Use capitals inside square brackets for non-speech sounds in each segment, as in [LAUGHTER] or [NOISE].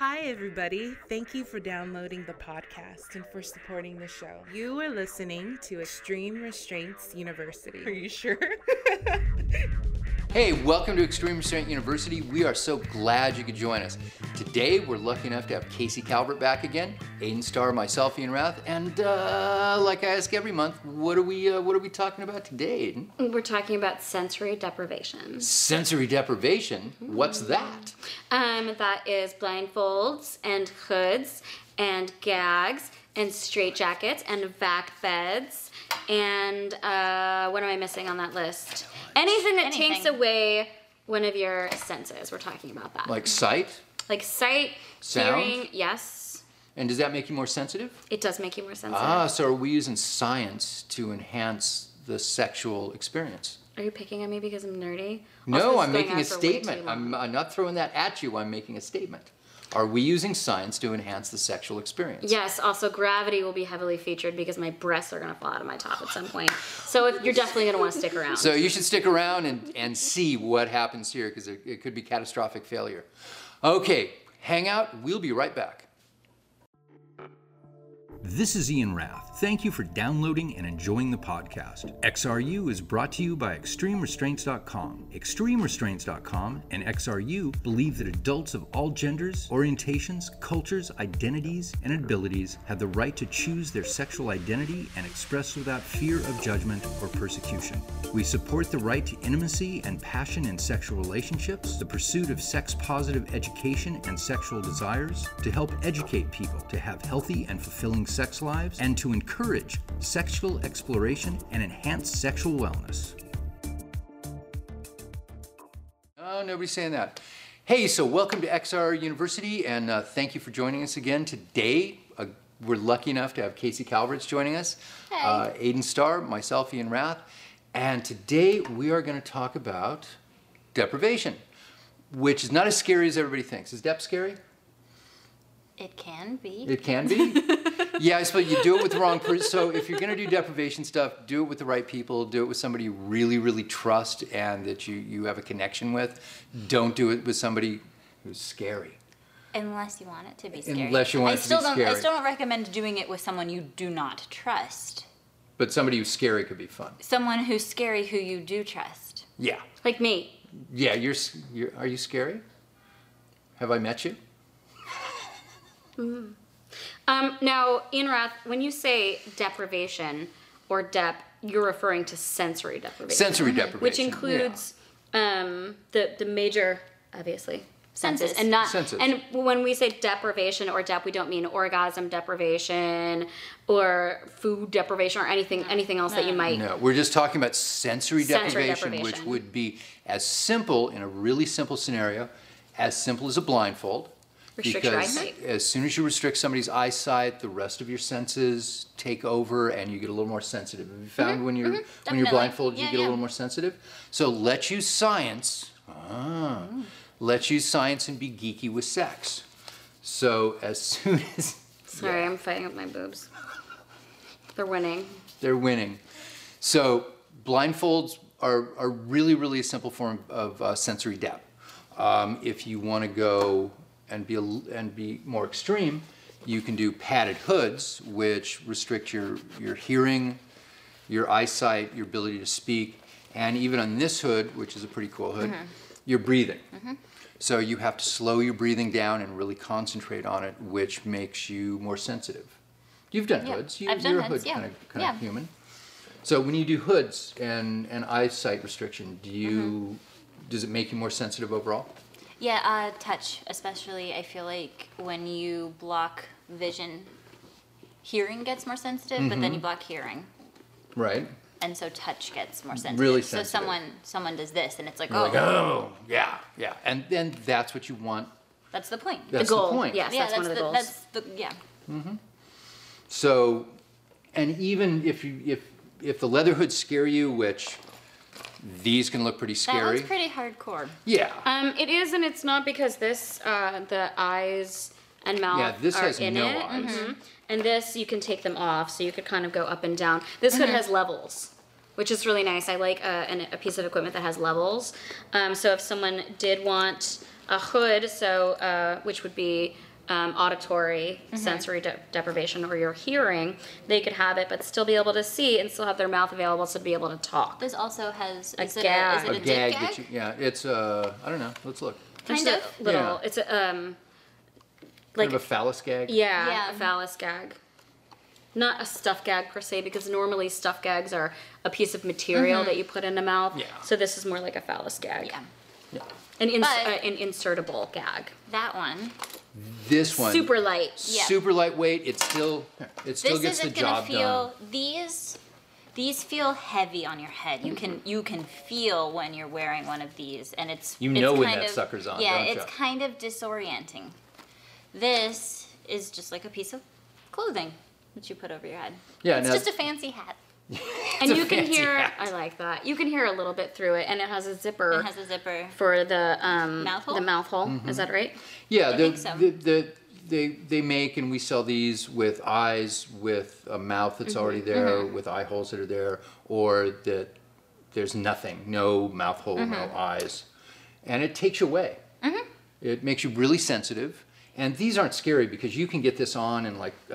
Hi, everybody. Thank you for downloading the podcast and for supporting the show. You are listening to Extreme Restraints University. Are you sure? [LAUGHS] Hey, welcome to Extreme Restraint University. We are so glad you could join us. Today, we're lucky enough to have Casey Calvert back again, Aiden Starr, myself, Ian Rath, and uh, like I ask every month, what are we uh, what are we talking about today, Aiden? We're talking about sensory deprivation. Sensory deprivation. What's that? Um, that is blindfolds and hoods and gags and straitjackets and vac beds and uh, what am I missing on that list? Anything that Anything. takes away one of your senses. We're talking about that. Like sight? like sight, Sound? hearing. Yes, And does that make you more sensitive? it does make you more sensitive. Ah, so are we using science to enhance the sexual experience? Are you picking on me because I'm nerdy? No, I'm making a for way too statement. I'm, I'm not throwing that at you. I'm making a statement. Are we using science to enhance the sexual experience? Yes, also gravity will be heavily featured because my breasts are gonna fall out of my top at some point. So if, you're definitely gonna want to stick around. So you should stick around and, and see what happens here because it, it could be catastrophic failure. Okay, hang out. We'll be right back. This is Ian Rath. Thank you for downloading and enjoying the podcast. XRU is brought to you by ExtremeRestraints.com. ExtremeRestraints.com and XRU believe that adults of all genders, orientations, cultures, identities, and abilities have the right to choose their sexual identity and express without fear of judgment or persecution. We support the right to intimacy and passion in sexual relationships, the pursuit of sex positive education and sexual desires, to help educate people to have healthy and fulfilling sex lives, and to encourage sexual exploration and enhance sexual wellness. Oh, nobody's saying that. Hey, so welcome to XR University, and uh, thank you for joining us again today. Uh, we're lucky enough to have Casey Calvert's joining us, uh, Aiden Starr, myself, Ian Rath, and today we are going to talk about deprivation, which is not as scary as everybody thinks. Is dep scary? It can be. It can be. [LAUGHS] yeah, I suppose you do it with the wrong person. So if you're going to do deprivation stuff, do it with the right people. Do it with somebody you really, really trust and that you, you have a connection with. Don't do it with somebody who's scary. Unless you want it to be scary. Unless you want I it to be still don't, scary. I still don't recommend doing it with someone you do not trust. But somebody who's scary could be fun. Someone who's scary who you do trust. Yeah. like me. Yeah, you're, you're are you scary? Have I met you? [LAUGHS] Mm. Um, now, Ian Rath, when you say deprivation or dep, you're referring to sensory deprivation. Sensory deprivation. Which includes um, the, the major, obviously, senses. Senses. And not Senses. and when we say deprivation or dep, we don't mean orgasm deprivation or food deprivation or anything anything else that you might No, we're just talking about sensory Sensory deprivation, which would be as simple in a really simple scenario, as simple as a blindfold. Restrict your because eyesight. as soon as you restrict somebody's eyesight, the rest of your senses take over, and you get a little more sensitive. Have you found Mm-hmm, when you're when you're blindfolded, you Yeah, get a little more sensitive? So let's use science. Ah, Mm. let's use science and be geeky with sex. So as [LAUGHS] soon as Sorry, I'm fighting with my boobs. They're winning. They're winning. So blindfolds are, are really, really a simple form of uh, sensory dep. Um, if you want to go and be and be more extreme, you can do padded hoods, which restrict your your hearing, your eyesight, your ability to speak, and even on this hood, which is a pretty cool hood, your breathing. So you have to slow your breathing down and really concentrate on it, which makes you more sensitive. You've done Yeah, hoods. You, I've done you're a hoods, hood yeah. kind of kind Yeah. of human. So when you do hoods and, and eyesight restriction, do you Mm-hmm. does it make you more sensitive overall? Yeah, uh, touch, especially, I feel like when you block vision, hearing gets more sensitive, but Mm-hmm. then you block hearing. Right. And so touch gets more sensitive. Really sensitive. So someone someone does this, and it's like, oh, like, oh, yeah, yeah, and then that's what you want. that's the point. That's the goal. the point. Yes, yeah, that's, one of the, goals. That's the yeah. So, and even if you if if the leather hoods scare you, which these can look pretty That scary. one's pretty hardcore. yeah. Um, it is, and it's not because this, uh, the eyes and mouth Yeah, this are has in no it. eyes. Mhm. And this, you can take them off, so you could kind of go up and down. This hood has levels, which is really nice. I like uh, an, a piece of equipment that has levels. Um, so if someone did want a hood, so uh, which would be um, auditory sensory de- deprivation or your hearing, they could have it but still be able to see and still have their mouth available to be able to talk. This also has A is it gag. a, is it A a, gag gag? that you, yeah, it's, uh, I don't know, let's look. Just Kind a of. little. Yeah. It's a um, Kind like of a phallus gag? yeah, Yeah. a phallus gag. Not a stuff gag per se, because normally stuff gags are a piece of material that you put in the mouth. Yeah. So this is more like a phallus gag. Yeah. Yeah. An, ins- But- uh, an insertable gag. That one. This one. Super light. Yeah. Super lightweight, it still, it still this gets the isn't gonna job feel done. these these feel heavy on your head. You can you can feel when you're wearing one of these and it's You it's know when kind that of- sucker's on, Yeah, don't it's ya? kind of disorienting. This is just like a piece of clothing that you put over your head. Yeah, it's now- just a fancy hat. [LAUGHS] and you can hear, hat. I like that. You can hear a little bit through it, and it has a zipper It has a zipper. for the um, Mouth hole? The mouth hole. Mm-hmm. Is that right? Yeah, the, think so. the, the, they, they make and we sell these with eyes, with a mouth that's Mm-hmm. already there, with eye holes that are there, or that there's nothing, no mouth hole, Mm-hmm. no eyes. And it takes you away. It makes you really sensitive. And these aren't scary because you can get this on in like a,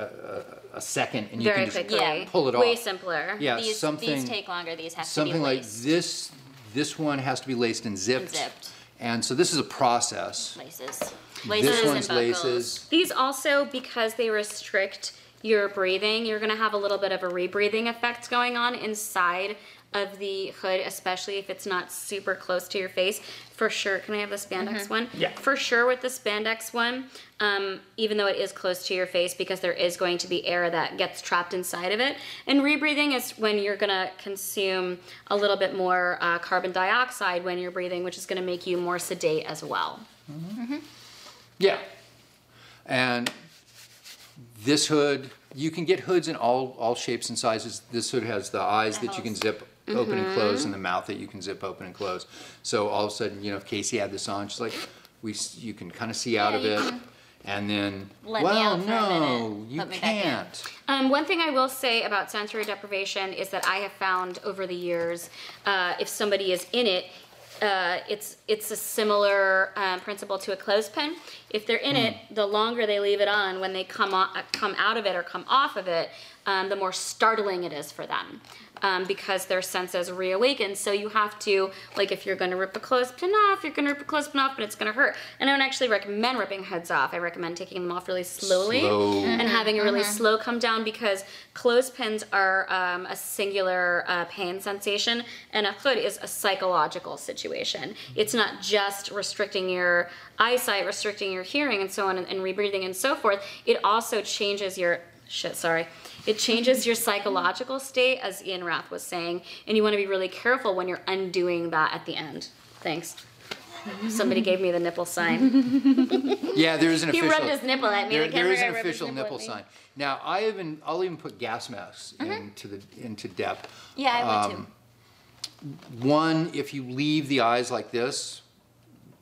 a, a second and you Very can just quickly. Yeah. pull it off. Way simpler. Yeah, these something these take longer. These have something to be like laced. this. This one has to be laced and zipped. zipped. And so this is a process. laces. Laces This and one's buckles. laces. These also, because they restrict your breathing, you're gonna have a little bit of a rebreathing effect going on inside of the hood, especially if it's not super close to your face. For sure, can I have the spandex one? Yeah. For sure, with the spandex one, um, even though it is close to your face, because there is going to be air that gets trapped inside of it. And rebreathing is when you're gonna consume a little bit more uh, carbon dioxide when you're breathing, which is gonna make you more sedate as well. Mm-hmm. Yeah. And this hood, you can get hoods in all, all shapes and sizes. This hood has the eyes that you can zip open and close and the mouth that you can zip open and close. So all of a sudden, you know, if Casey had this on, she's like, we you can kind of see out Yeah, of it. And then, let well, out for a no, you Let me back in. can't. Um, one thing I will say about sensory deprivation is that I have found over the years, uh, if somebody is in it, uh, it's it's a similar um, principle to a clothespin. If they're in it, the longer they leave it on, when they come on, come out of it or come off of it, um, the more startling it is for them. Um, because their senses reawaken. So you have to, like, if you're going to rip a clothespin off, you're going to rip a clothespin off, but it's going to hurt. And I don't actually recommend ripping heads off. I recommend taking them off really slowly Slow. and having a really slow come down because clothespins are um, a singular uh, pain sensation and a hood is a psychological situation. It's not just restricting your eyesight, restricting your hearing, and so on, and, and rebreathing and so forth. It also changes your shit. Sorry. It changes your psychological state, as Ian Rath was saying, and you want to be really careful when you're undoing that at the end. Thanks. Somebody gave me the nipple sign. [LAUGHS] Yeah, there is an He official. rubbed his nipple at me. There, the there is an official nipple nipple sign. Now, I even, I'll even put gas masks Mm-hmm. into the, into dep. Yeah, I would Um, too. One, if you leave the eyes like this,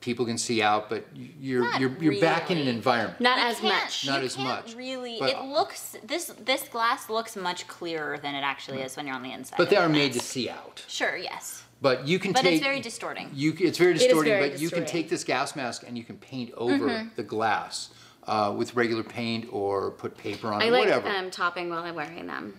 people can see out, but you're Not you're you're back in an environment. Not You as can't- much. Not you as can't much, Really, but- it looks this this glass looks much clearer than it actually is when you're on the inside. But of they the are made to see out. Sure, yes, But you can but take. it's very distorting. You, it's very is distorting, very but you can take this gas mask and you can paint over Mm-hmm. the glass uh, with regular paint or put paper on I it, like whatever. um, topping while I'm wearing them.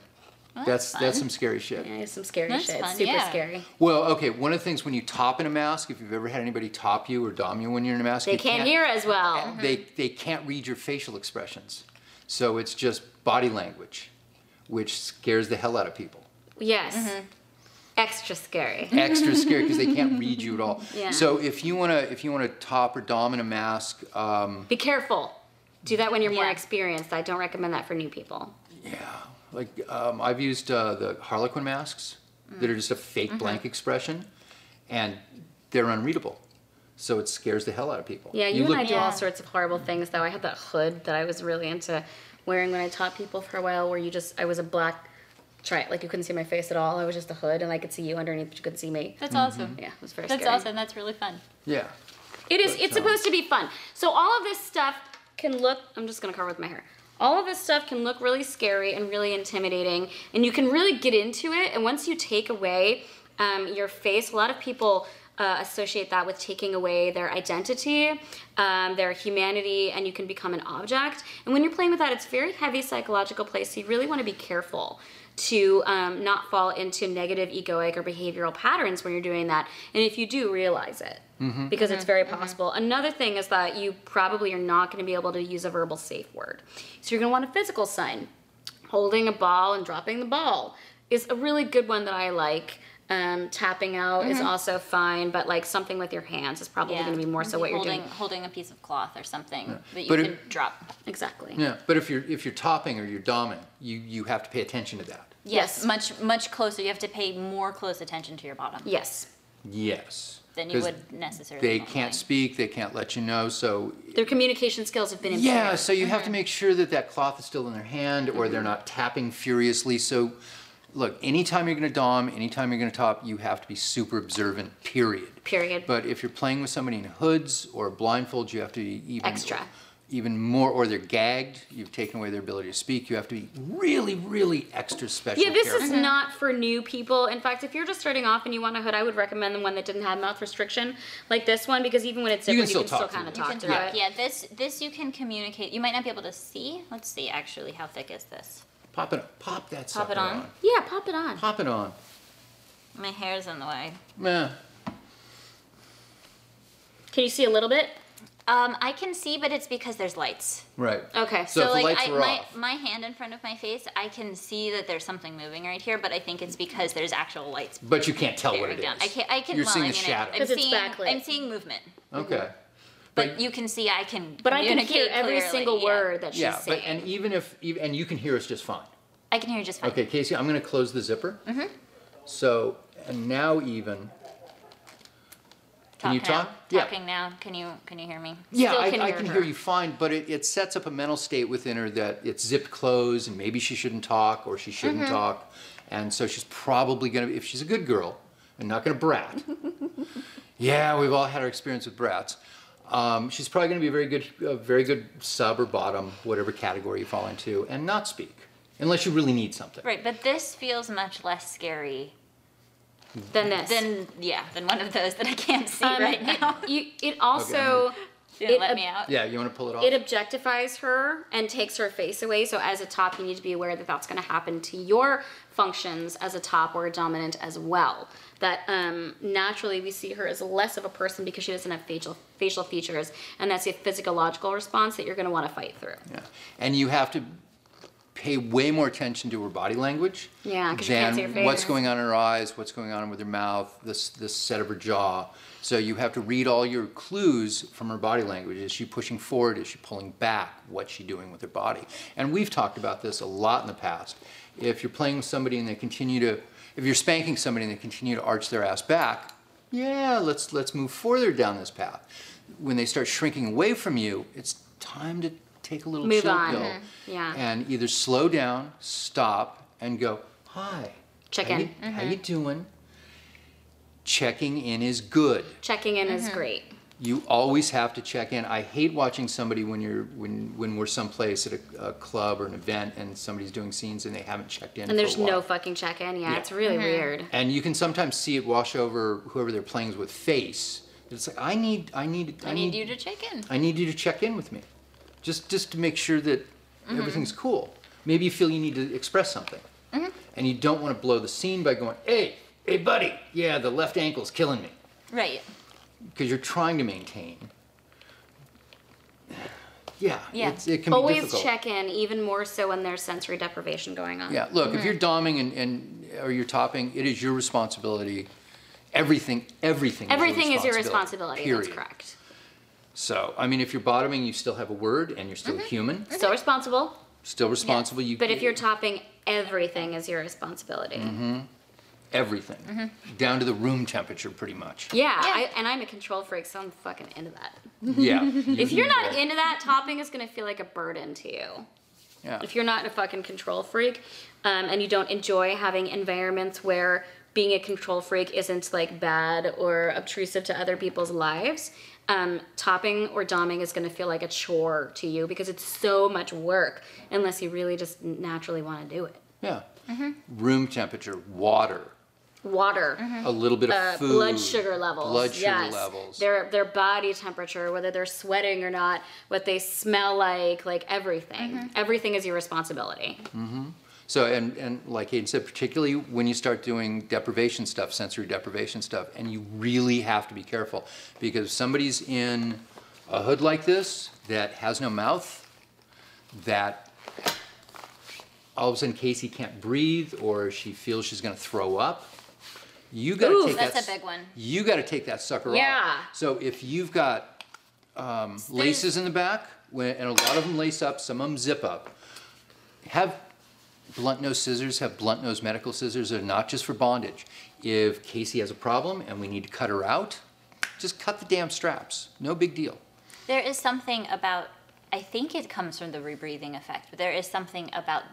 Well, that's fun. that's some scary shit. Yeah, some scary That's shit. fun, It's super yeah. scary. Well, okay. One of the things when you top in a mask, if you've ever had anybody top you or dom you when you're in a mask, They you can't hear as well. They they can't read your facial expressions, so it's just body language, which scares the hell out of people. Yes. Mm-hmm. Extra scary. Extra [LAUGHS] scary because they can't read you at all. Yeah. So if you wanna if you wanna top or dom in a mask, um, Be careful. Do that when you're more experienced. I don't recommend that for new people. yeah, like um, I've used uh, the Harlequin masks that are just a fake Mm-hmm. blank expression, and they're unreadable. So it scares the hell out of people. Yeah, you, and look, I do Yeah. all sorts of horrible things though. I had that hood that I was really into wearing when I taught people for a while where you just I was a black try it. like you couldn't see my face at all. I was just a hood and I could see you underneath but you couldn't see me. That's awesome. Yeah, it was very That's scary. awesome. That's really fun. Yeah. It is. But, It's um, supposed to be fun. So all of this stuff can look. I'm just gonna cover with my hair. All of this stuff can look really scary and really intimidating, and you can really get into it. And once you take away um, your face, a lot of people uh, associate that with taking away their identity, um, their humanity, and you can become an object. And when you're playing with that, it's very heavy psychological place. So you really want to be careful to um, not fall into negative egoic or behavioral patterns when you're doing that. And if you do, realize it. Because it's very possible. Another thing is that you probably are not going to be able to use a verbal safe word. So you're going to want a physical sign holding a ball and dropping the ball is a really good one that I like. Um, tapping out is mm-hmm. also fine, but like something with your hands is probably going to be more so what you're holding, doing. Holding a piece of cloth or something that you But can it- drop. Exactly. Yeah, but if you're if you're topping or you're doming, you you have to pay attention to that. Yes, Yes. much much closer. You have to pay more close attention to your bottom Yes. Yes. than you would necessarily. They normally. can't speak. They can't let you know. So Their communication skills have been impaired. yeah, so you have to mm-hmm. make sure that that cloth is still in their hand, or they're mm-hmm. not tapping furiously. So, look, anytime you're going to dom, anytime you're going to top, you have to be super observant. Period. Period. But if you're playing with somebody in hoods or blindfolds, you have to be even Extra. even more, or they're gagged. You've taken away their ability to speak. You have to be really, really extra special. Yeah, this is not for new people. In fact, if you're just starting off and you want a hood, I would recommend the one that didn't have mouth restriction, like this one, because even when it's You different, can you still can talk still kind of to talk can through it. Yeah, this this you can communicate. You might not be able to see. Let's see actually how thick is this. Pop it, pop that stuff. Pop it on? on. Yeah, pop it on. Pop it on. My hair's in the way. Meh. Can you see a little bit? Um, I can see, but it's because there's lights. Right. Okay. So, if like the lights I, were my off, my hand in front of my face, I can see that there's something moving right here, but I think it's because there's actual lights. but you can't tell what bearing it is. down. I can't. I can. You're well, seeing I the mean, shadow. I, am 'Cause it's seeing backlit. I'm seeing movement, Okay. But you can see I can. But I can hear every clearly, single yeah. word that she's Yeah, saying. but and even if even, and you can hear us just fine. I can hear you just fine. Okay, Casey, I'm going to close the zipper. Mm-hmm. So and now even. Can you now. talk? Yeah. Talking now. Can you can you hear me? Yeah, Still I, can I hear can her. hear you fine, but it, it sets up a mental state within her that it's zipped closed and maybe she shouldn't talk or she shouldn't Mm-hmm. talk. And so she's probably going to, if she's a good girl and not going to brat, [LAUGHS] yeah, we've all had our experience with brats. Um, she's probably going to be a very good, a very good sub or bottom, whatever category you fall into, and not speak unless you really need something. Right, but this feels much less scary Than this. than yeah than one of those that I can't see Um, right now. you, it also You gonna it let me out? Yeah, you want to pull it off? it objectifies her and takes her face away. So as a top, you need to be aware that that's going to happen to your functions as a top or a dominant as well. That um, naturally we see her as less of a person because she doesn't have facial facial features, and that's a physiological response that you're going to want to fight through. Yeah, and you have to pay way more attention to her body language. Yeah, 'cause you can't see her than what's going on in her eyes, what's going on with her mouth, this this set of her jaw. So you have to read all your clues from her body language. Is she pushing forward? Is she pulling back? What's she doing with her body? And we've talked about this a lot in the past. If you're playing with somebody and they continue to, if you're spanking somebody and they continue to arch their ass back, yeah, let's let's move further down this path. When they start shrinking away from you, it's time to take a little Move chill on. pill Mhm. Yeah. and either slow down, stop, and go, "Hi, Check how in. You, How mm-hmm. you doing?" Checking in is good. Checking in is mm-hmm. great. You always have to check in. I hate watching somebody when you're when when we're someplace at a, a club or an event and somebody's doing scenes and they haven't checked in. And for there's a while. no fucking check in. Yeah, Yeah. it's really mm-hmm. weird. And you can sometimes see it wash over whoever they're playing with face. It's like I need, I need, I need you to check in. I need you to check in with me, just just to make sure that mm-hmm. everything's cool. Maybe you feel you need to express something, mm-hmm. and you don't want to blow the scene by going, "Hey, hey, buddy, yeah, the left ankle's killing me," Right. because you're trying to maintain. [SIGHS] Yeah, Yeah. It's, it can be Always difficult. check in, even more so when there's sensory deprivation going on. Yeah, look, if mm-hmm. you're doming and, and or you're topping, it is your responsibility. Everything, everything. Everything is your responsibility. That's period. correct. So, I mean, if you're bottoming, you still have a word, and you're still human, Still responsible, still responsible. You, but if you're topping, everything is your responsibility. Mm-hmm. everything, down to the room temperature, pretty much. Yeah, I, and I'm a control freak, so I'm fucking into that. [LAUGHS] Yeah. [LAUGHS] If you're not into that, topping is gonna feel like a burden to you. yeah. If you're not a fucking control freak, um, and you don't enjoy having environments where being a control freak isn't like bad or obtrusive to other people's lives, um, topping or doming is going to feel like a chore to you because it's so much work unless you really just naturally want to do it. yeah. Room temperature, water, water. a little bit of Uh, food, blood sugar levels. blood sugar yes. levels. Their their body temperature, whether they're sweating or not, what they smell like, like everything. Mm-hmm. Everything is your responsibility. So, and, and like Aiden said, particularly when you start doing deprivation stuff, sensory deprivation stuff, and you really have to be careful because if somebody's in a hood like this that has no mouth, that all of a sudden Casey can't breathe or she feels she's going to throw up, you got to Ooh, take that's that. a big one. You got to take that sucker Yeah. off. So if you've got um, laces in the back, when, and a lot of them lace up, some of them zip up. Have blunt nose scissors, have blunt nose medical scissors. They're not just for bondage. If Casey has a problem and we need to cut her out, just cut the damn straps. No big deal. There is something about, I think it comes from the rebreathing effect, but there is something about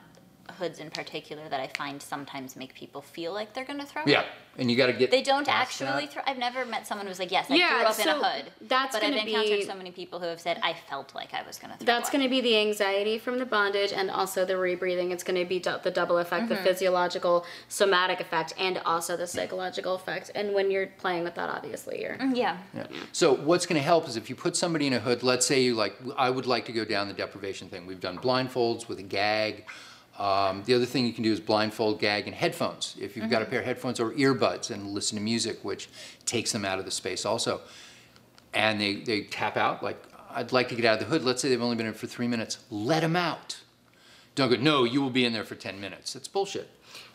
hoods in particular that I find sometimes make people feel like they're going to throw. Yeah, and you got to get. They don't past actually that. throw. I've never met someone who's like, yes, I Yeah, threw up in a hood. that's but I've gonna encountered be- so many people who have said, I felt like I was going to throw That's up. going to be the anxiety from the bondage and also the rebreathing. It's going to be du- the double effect, Mm-hmm. the physiological, somatic effect, and also the psychological effect. And when you're playing with that, obviously, you're. Yeah. Yeah. So what's going to help is if you put somebody in a hood. Let's say you like. I would like to go down the deprivation thing. We've done blindfolds with a gag. Um, the other thing you can do is blindfold, gag, and headphones. If you've got a pair of headphones or earbuds and listen to music, which takes them out of the space also. And they, they tap out, like, I'd like to get out of the hood. Let's say they've only been in for three minutes. Let them out. Don't go, no, you will be in there for 10 minutes. That's bullshit.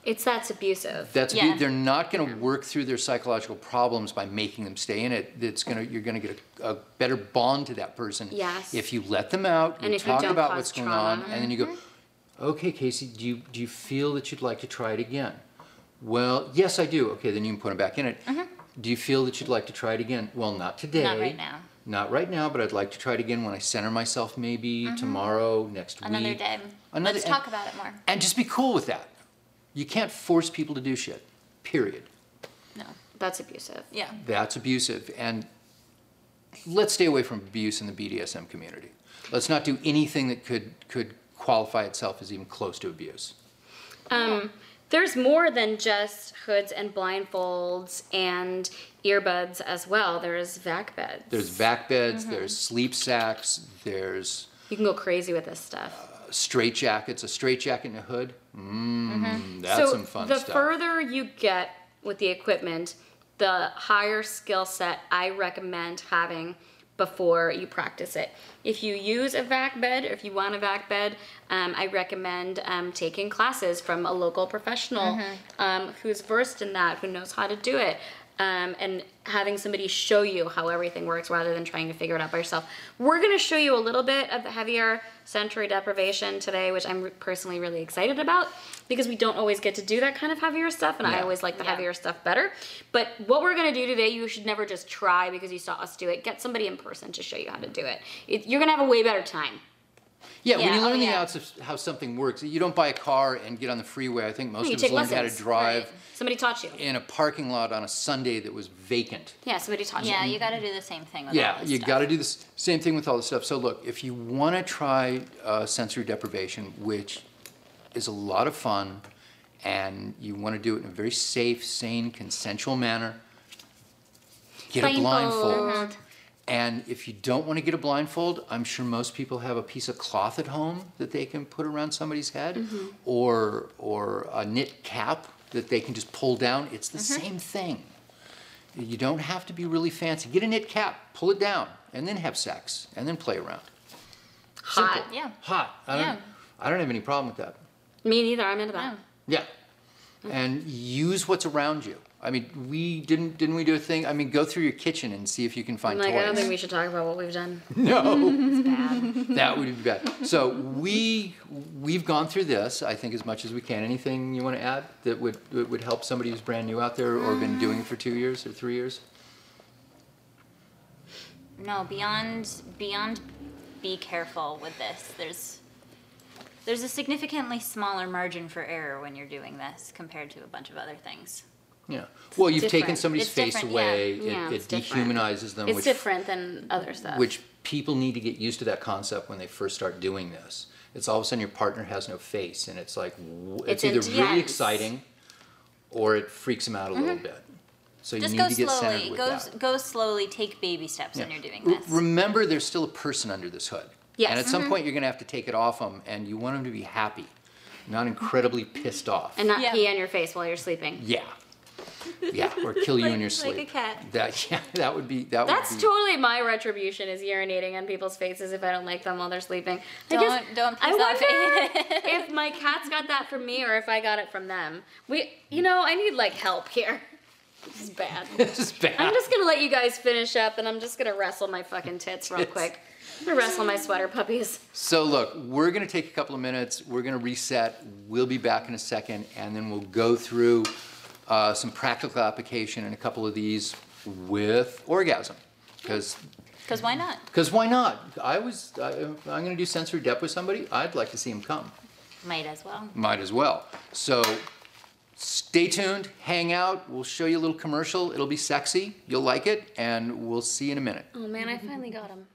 It's that's abusive. That's Yeah. they're not going to work through their psychological problems by making them stay in it. It's going to you're going to get a, a better bond to that person Yes. if you let them out. And you talk about what's going trauma. on, and then you go, okay, Casey, do you do you feel that you'd like to try it again? Well, yes, I do. Okay, then you can put them back in it. Mm-hmm. Do you feel that you'd like to try it again? Well, not today. Not right now. Not right now, but I'd like to try it again when I center myself, maybe mm-hmm. tomorrow, next Another week. Another day. Another- Let's and- talk about it more. And just be cool with that. You can't force people to do shit. Period. No. That's abusive. Yeah. That's abusive. And let's stay away from abuse in the BDSM community. Let's not do anything that could could qualify itself as even close to abuse. Um, there's more than just hoods and blindfolds and earbuds as well. There's vac beds. There's vac beds, mm-hmm. there's sleep sacks, there's you can go crazy with this stuff. Uh, straight jackets, a straight jacket and a hood. Mmm, that's so some fun the stuff. further you get with the equipment, the higher skill set I recommend having before you practice it. If you use a vac bed, or if you want a vac bed, um, I recommend um, taking classes from a local professional um, who's versed in that, who knows how to do it. Um, and having somebody show you how everything works rather than trying to figure it out by yourself. We're going to show you a little bit of the heavier sensory deprivation today, which I'm personally really excited about because we don't always get to do that kind of heavier stuff, and I always like the Yeah. heavier stuff better. But what we're going to do today, you should never just try because you saw us do it. Get somebody in person to show you how to do it. it you're going to have a way better time. Yeah, when you learn oh, the yeah. outs of how something works, you don't buy a car and get on the freeway. I think most You of us take learned how to lessons, drive right. Somebody taught you. in a parking lot on a Sunday that was vacant. Yeah, somebody taught you. Yeah, you. you got to do the same thing with all Yeah, this you stuff. got to do the s- same thing with all this stuff. So look, if you want to try uh, sensory deprivation, which is a lot of fun, and you want to do it in a very safe, sane, consensual manner, get a blindfold. And if you don't want to get a blindfold, I'm sure most people have a piece of cloth at home that they can put around somebody's head, Mm-hmm. or or a knit cap that they can just pull down. It's the Mm-hmm. same thing. You don't have to be really fancy. Get a knit cap, pull it down, and then have sex, and then play around. Hot. Simple. Yeah. Hot. I don't, Yeah. I don't have any problem with that. Me neither. I'm into that. Yeah. And use what's around you. I mean, we didn't didn't we do a thing? I mean, go through your kitchen and see if you can I'm find like, toys. I don't think we should talk about what we've done. [LAUGHS] [LAUGHS] no. Bad. That would be bad. So we we've gone through this, I think, as much as we can. Anything you want to add that would that would help somebody who's brand new out there or been um. doing it for two years or three years? No, beyond beyond be careful with this. There's there's a significantly smaller margin for error when you're doing this compared to a bunch of other things. Yeah. Well, you've taken different. somebody's It's face different, yeah. away. Yeah, it, it's different. dehumanizes them, It's which different than other stuff. which people need to get used to that concept when they first start doing this. It's all of a sudden your partner has no face, and it's like w- it's, It's either really intense. exciting or it freaks them out a little mm-hmm. bit. So you Just need go to get slowly. centered with Go that. go slowly. Take baby steps when Yeah. you're doing R- this. remember, there's still a person under this hood. Yes. And at some mm-hmm. point, you're going to have to take it off them, and you want them to be happy, not incredibly pissed off. And not Yeah. pee on your face while you're sleeping. yeah. Yeah, or [LAUGHS] kill you in Like- your like sleep. a cat. That [LAUGHS] yeah, that would be that That's would be. totally my retribution is urinating on people's faces if I don't like them while they're sleeping. I Don't- guess- don't I piss off wonder if my cats got that from me or if I got it from them. We, you know, I need like help here. This is bad. [LAUGHS] This is bad. I'm just gonna let you guys finish up, and I'm just gonna wrestle my fucking tits real Tits. quick. I'm gonna wrestle my sweater puppies. So look, we're gonna take a couple of minutes. We're gonna reset. We'll be back in a second, and then we'll go through uh, some practical application in a couple of these with orgasm, because Because why not? because why not? I was I, I'm gonna do sensory dep with somebody. I'd like to see him come. Might as well. Might as well. So stay tuned, hang out. We'll show you a little commercial. It'll be sexy. You'll like it, and we'll see you in a minute. Oh man, I finally got him.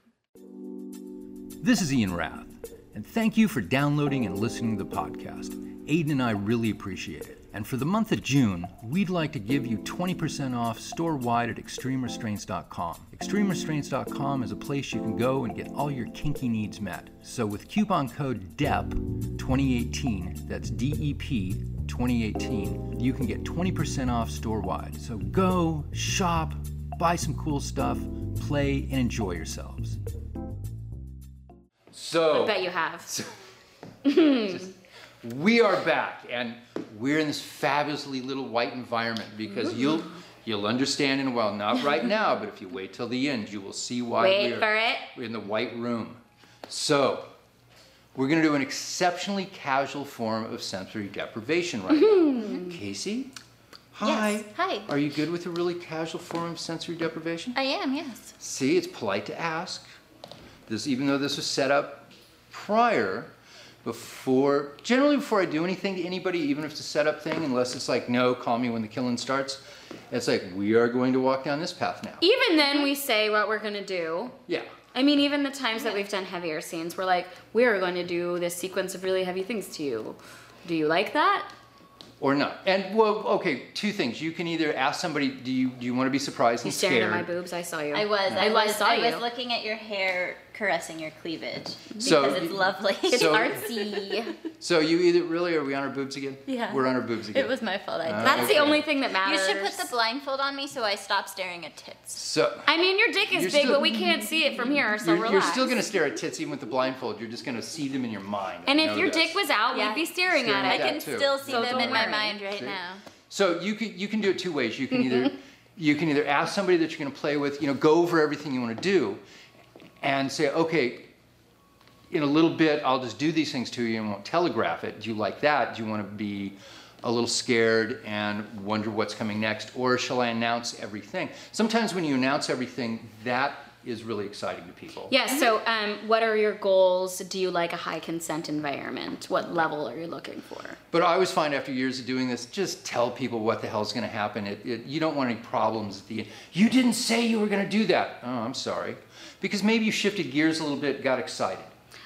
This is Ian Rath, and thank you for downloading and listening to the podcast. Aiden and I really appreciate it. And for the month of June, we'd like to give you 20% off store wide at extremerestraints.com. Extremerestraints.com is a place you can go and get all your kinky needs met. So with coupon code DEP 2018, that's DEP 2018, you can get 20% off store wide. So go, shop, buy some cool stuff, play, and enjoy yourselves. So I bet you have. [LAUGHS] we are back and we're in this fabulously little white environment because mm-hmm. you'll you'll understand in a while not right [LAUGHS] now but if you wait till the end you will see why Wait we're, for it. we're in the white room so we're going to do an exceptionally casual form of sensory deprivation right now mm-hmm. casey hi Yes, hi. are you good with a really casual form of sensory deprivation I am. Yes. See, it's polite to ask. This, even though this was set up prior, before, generally before I do anything to anybody, even if it's a setup thing, unless it's like, no, call me when the killing starts. It's like, we are going to walk down this path now. Even then, we say what we're gonna do. Yeah. I mean, even the times that we've done heavier scenes, we're like, we are going to do this sequence of really heavy things to you. Do you like that? Or not. And, well, okay, two things. You can either ask somebody, do you, do you want to be surprised You and staring scared? at my boobs? I saw you. I was. I, I, was. saw I you. was looking at your hair, caressing your cleavage because So it's lovely. [LAUGHS] it's So- artsy. [LAUGHS] So you either, really, are we on our boobs again? Yeah. We're on our boobs again. it was my fault. I did. Uh, That's okay. the only thing that matters. you should put the blindfold on me so I stop staring at tits. So, I mean, your dick is big, still- but we can't see it from here, so you're, you're still going to stare at tits even with the blindfold. You're just going to see them in your mind. And I if your this. dick was out, Yeah. we'd be staring Staring at I it. I can too. still see So them don't in my mind right See? now. So you can you can do it two ways. You can either [LAUGHS] you can either ask somebody that you're going to play with, you know, go over everything you want to do, and say, okay, in a little bit I'll just do these things to you and won't telegraph it. Do you like that? Do you want to be a little scared and wonder what's coming next, or shall I announce everything? Sometimes when you announce everything, that is really exciting to people. Yeah, so um, what are your goals? Do you like a high consent environment? What level are you looking for? But I always find after years of doing this, just tell people what the hell's going to happen. It, it, you don't want any problems at the end. You didn't say you were going to do that. Oh, I'm sorry. Because maybe you shifted gears a little bit, got excited.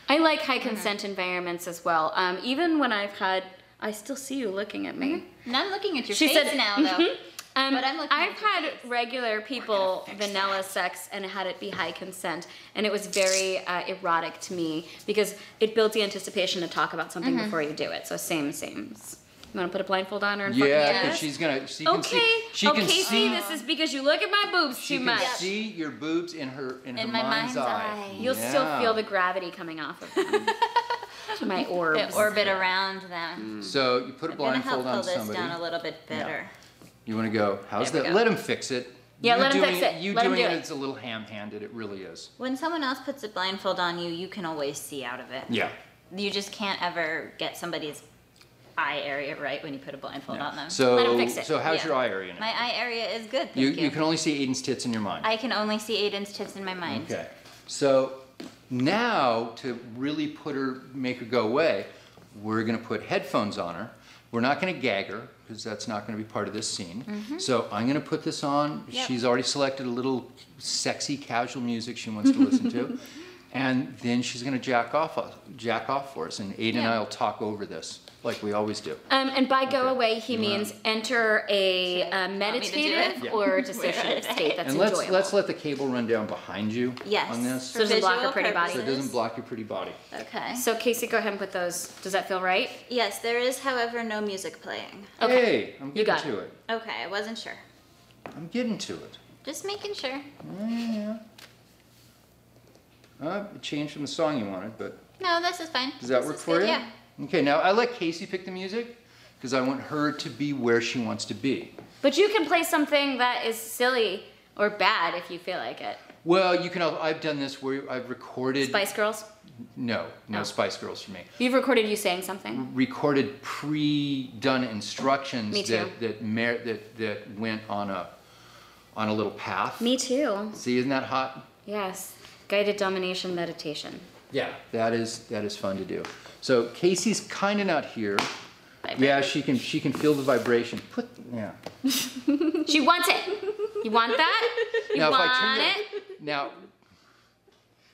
I like high consent environments as well. Um, even when I've had, I still see you looking at me. And I'm looking at your She face said- now, though. Um, But I'm looking I've at had face. regular people vanilla sex and had it be high consent, and it was very uh, erotic to me because it built the anticipation to talk about something before you do it. So same, same. You want to put a blindfold on her and fucking Yeah, do because this? she's gonna. She can Okay, see. She okay, can see, see. this is because you look at my boobs she too can much. see your boobs in her in, her my mind's, mind's eye. eye. You'll still feel the gravity coming off of them. [LAUGHS] my orbs. The orbit around them. Mm. So you put a I'm gonna help blindfold pull on this somebody. down a little bit better. You want to go? How's There that? go. Let him fix it. Yeah, you let him doing fix it. You Let him doing do it, it. it's a little ham-handed. It really is. When someone else puts a blindfold on you, you can always see out of it. Yeah. You just can't ever get somebody's eye area right when you put a blindfold on them. So, Let him fix it. so how's Yeah. your eye area now? My eye area is good, thank you, you. you can only see Aiden's tits in your mind. I can only see Aiden's tits in my mind. Okay. So now to really put her, make her go away, we're going to put headphones on her. We're not going to gag her because that's not going to be part of this scene. Mm-hmm. So I'm going to put this on. Yep. She's already selected a little sexy, casual music she wants to listen to. [LAUGHS] And then she's gonna jack off, jack off for us, and Aiden and I will talk over this, like we always do. Um, and by go Okay. away, he You wanna- means enter a uh, me to do meditative? Yeah. or [LAUGHS] dissociative state that's And let's, enjoyable. let's let the cable run down behind you Yes. on this, So doesn't block her visual pretty body. so it doesn't block your pretty body. Okay. so Casey, go ahead and put those. Does that feel right? Yes, there is, however, no music playing. Okay. Hey, I'm You getting got to it. Okay, I wasn't sure. I'm getting to it. Just making sure. Yeah. Uh, it changed from the song you wanted, but No, this is fine. does that This work for good, you? Yeah. Okay, now I let Casey pick the music because I want her to be where she wants to be. But you can play something that is silly or bad if you feel like it. Well, you can. I've done this where I've recorded. Spice Girls. No, no Oh. Spice Girls for me. You've recorded you saying something. Recorded pre-done instructions Me too. that that, mer- that that went on a on a little path. Me too. See, isn't that hot? Yes. Guided domination meditation. Yeah, that is that is fun to do. So Casey's kind of not here. Yeah, she can she can feel the vibration. Put yeah. [LAUGHS] She wants it. You want that? You now want if I turn it? the, now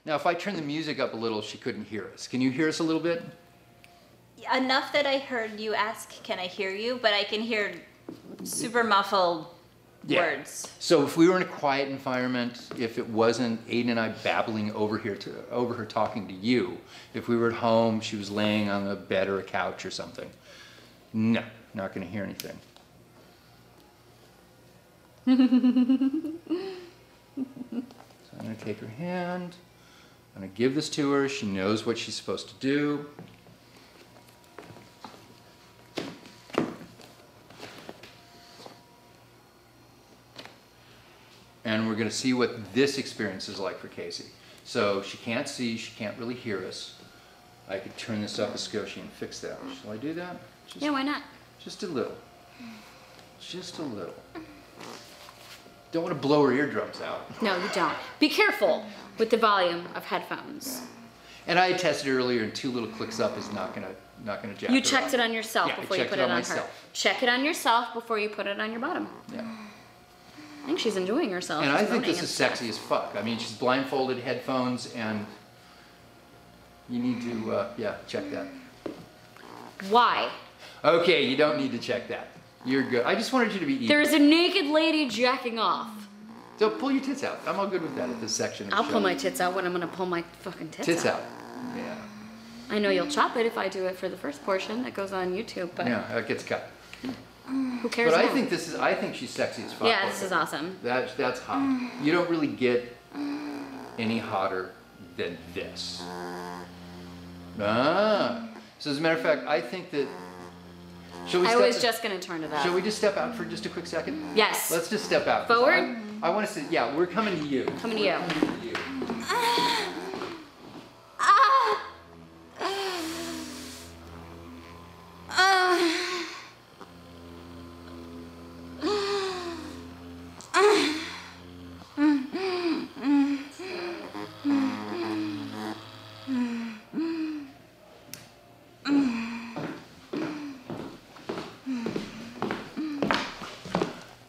now if I turn the music up a little, she couldn't hear us. Can you hear us a little bit? Enough that I heard you ask, can I hear you? But I can hear super muffled Yeah. words. So if we were in a quiet environment, if it wasn't Aiden and I babbling over here to over her talking to you, if we were at home, she was laying on a bed or a couch or something, no, not going to hear anything. [LAUGHS] so I'm going to take her hand. I'm going to give this to her. She knows what she's supposed to do. And we're going to see what this experience is like for Casey. So she can't see, she can't really hear us. I could turn this up a skoshi and fix that. Shall I do that? Just, Yeah, why not? just a little. Just a little. Don't want to blow her eardrums out. No, you don't. Be careful with the volume of headphones. And I tested earlier, and two little clicks up is not gonna not gonna jack. You checked up. it on yourself Yeah, before you put it it on on, her. Check it on yourself before you put it on your bottom. Yeah. I think she's enjoying herself. And I think this is sexy as fuck. I mean, she's blindfolded, headphones, and you need to uh, yeah check that. Why? Okay, you don't need to check that. You're good. I just wanted you to be easy. There's a naked lady jacking off. So pull your tits out. I'm all good with that at this section. Of I'll pull my tits out when I'm gonna pull my fucking tits, tits out. Yeah. I know you'll chop it if I do it for the first portion that goes on YouTube, but Yeah, it gets cut. Who cares? But I now? think this is. I think she's sexy as fuck. Yeah, this is awesome. That that's hot. You don't really get any hotter than this. Ah. So as a matter of fact, I think that. Shall we I was just gonna turn it up. Shall we just step out for just a quick second? Yes. Let's just step out. Forward? I, I want to say, Yeah, we're coming to you. Coming to you. Coming to you.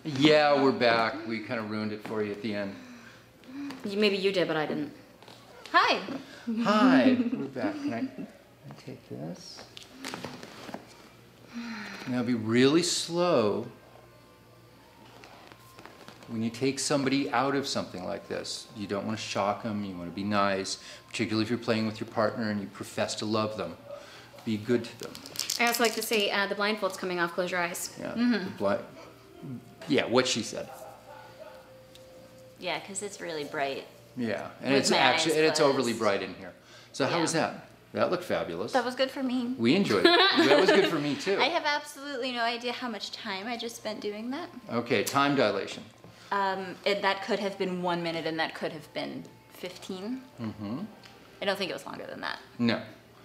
Yeah, we're back. We kind of ruined it for you at the end. You- Maybe you did, but I didn't. Hi. Hi, [LAUGHS] we're back. Can I, can I take this? Now be really slow when you take somebody out of something like this. You don't want to shock them. You want to be nice, particularly if you're playing with your partner and you profess to love them. Be good to them. I also like to say uh, the blindfold's coming off. Close your eyes. Yeah. the bli- yeah, what she said. Yeah, because it's really bright. Yeah, and With it's my actually eyes and it's overly bright in here. So how Yeah. was that? That looked fabulous. That was good for me. we enjoyed it. [LAUGHS] that was good for me too. I have absolutely no idea how much time I just spent doing that. Okay, time dilation. Um, it, that could have been one minute, and that could have been 15. Mm-hmm. I don't think it was longer than that. No, it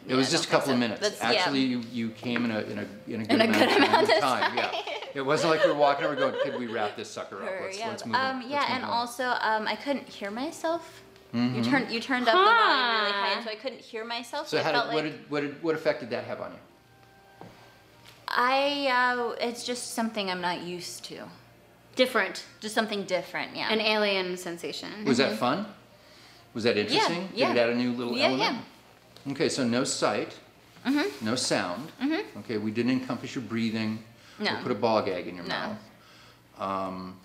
Yeah, was I just a don't couple of think so. minutes. That's- yeah. Actually, you, you came in a in a in a good, In a amount, good amount of of time. Yeah, it wasn't like we were walking over going, "Could we wrap this sucker up? Let's yeah. let's move." um, on. yeah, Let's and on." also um, I couldn't hear myself. Mm-hmm. You turned you turned up the volume really high, and so I couldn't hear myself. So I how felt did, what did what did what effect did that have on you? I uh, it's just something I'm not used to. Different. Just something different. Yeah. An alien sensation. Was Mm-hmm. that fun? Was that interesting? yeah. yeah. Did it add a new little Yeah, element? Okay, so no sight, Mm-hmm. no sound. Mm-hmm. Okay, we didn't encompass your breathing. No. put a ball gag in your No. mouth. Um,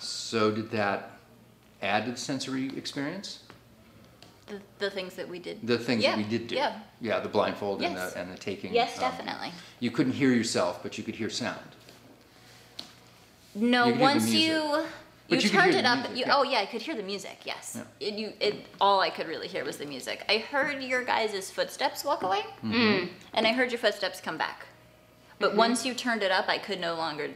so did that add to the sensory experience? The, the things that we did. The things yeah. that we did do. Yeah. Yeah, the blindfold and the and the taking. Yes, um, definitely. You couldn't hear yourself, but you could hear sound. No, You could hear the once you you you turned it up. music, you, yeah. Oh yeah, I could hear the music. Yes, Yeah. it, you it all I could really hear was the music. I heard your guys' footsteps walk away, Mm-hmm. and I heard your footsteps come back. But once you turned it up, I could no longer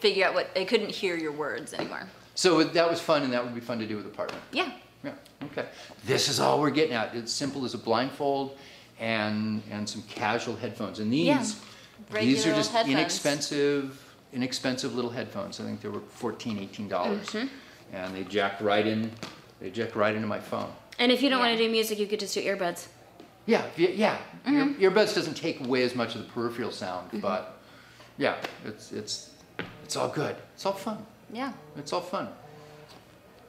figure out what I couldn't hear your words anymore. So that was fun, and that would be fun to do with a partner. Yeah. Yeah. Okay. This is all we're getting at. It's simple as a blindfold and and some casual headphones. And these Yeah. these are just headphones. inexpensive inexpensive little headphones. I think they were 14 18 dollars. Mm-hmm. And they jack right in they jack right into my phone. And if you don't want to do music, you could just do earbuds. Yeah, y- yeah. Mm-hmm. Your earbuds doesn't take away as much of the peripheral sound, but yeah, it's it's it's all good. It's all fun. Yeah. It's all fun.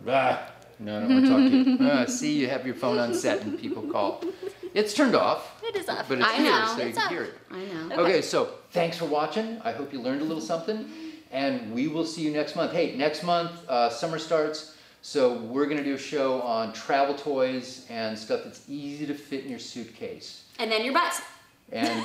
Ah, no, I don't want to talk to you. [LAUGHS] Ah, see, you have your phone on set and people call. It's turned off. It is off. But it's I here, know. so you It's can off. hear it. I know. Okay. so thanks for watching. I hope you learned a little something. And we will see you next month. Hey, next month, uh, summer starts. So we're going to do a show on travel toys and stuff that's easy to fit in your suitcase. And then your butts. And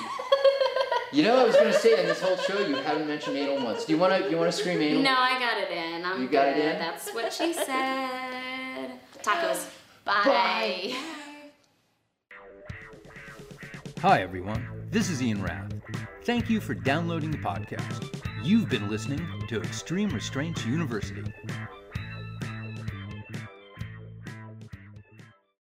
[LAUGHS] you know, I was going to say in this whole show, you haven't mentioned anal once. Do you want to? You want to scream anal? No, I got it in. I'm You got it in? That's what she [LAUGHS] said. Tacos. Bye. Hi, everyone. This is Ian Rath. Thank you for downloading the podcast. You've been listening to Extreme Restraints University.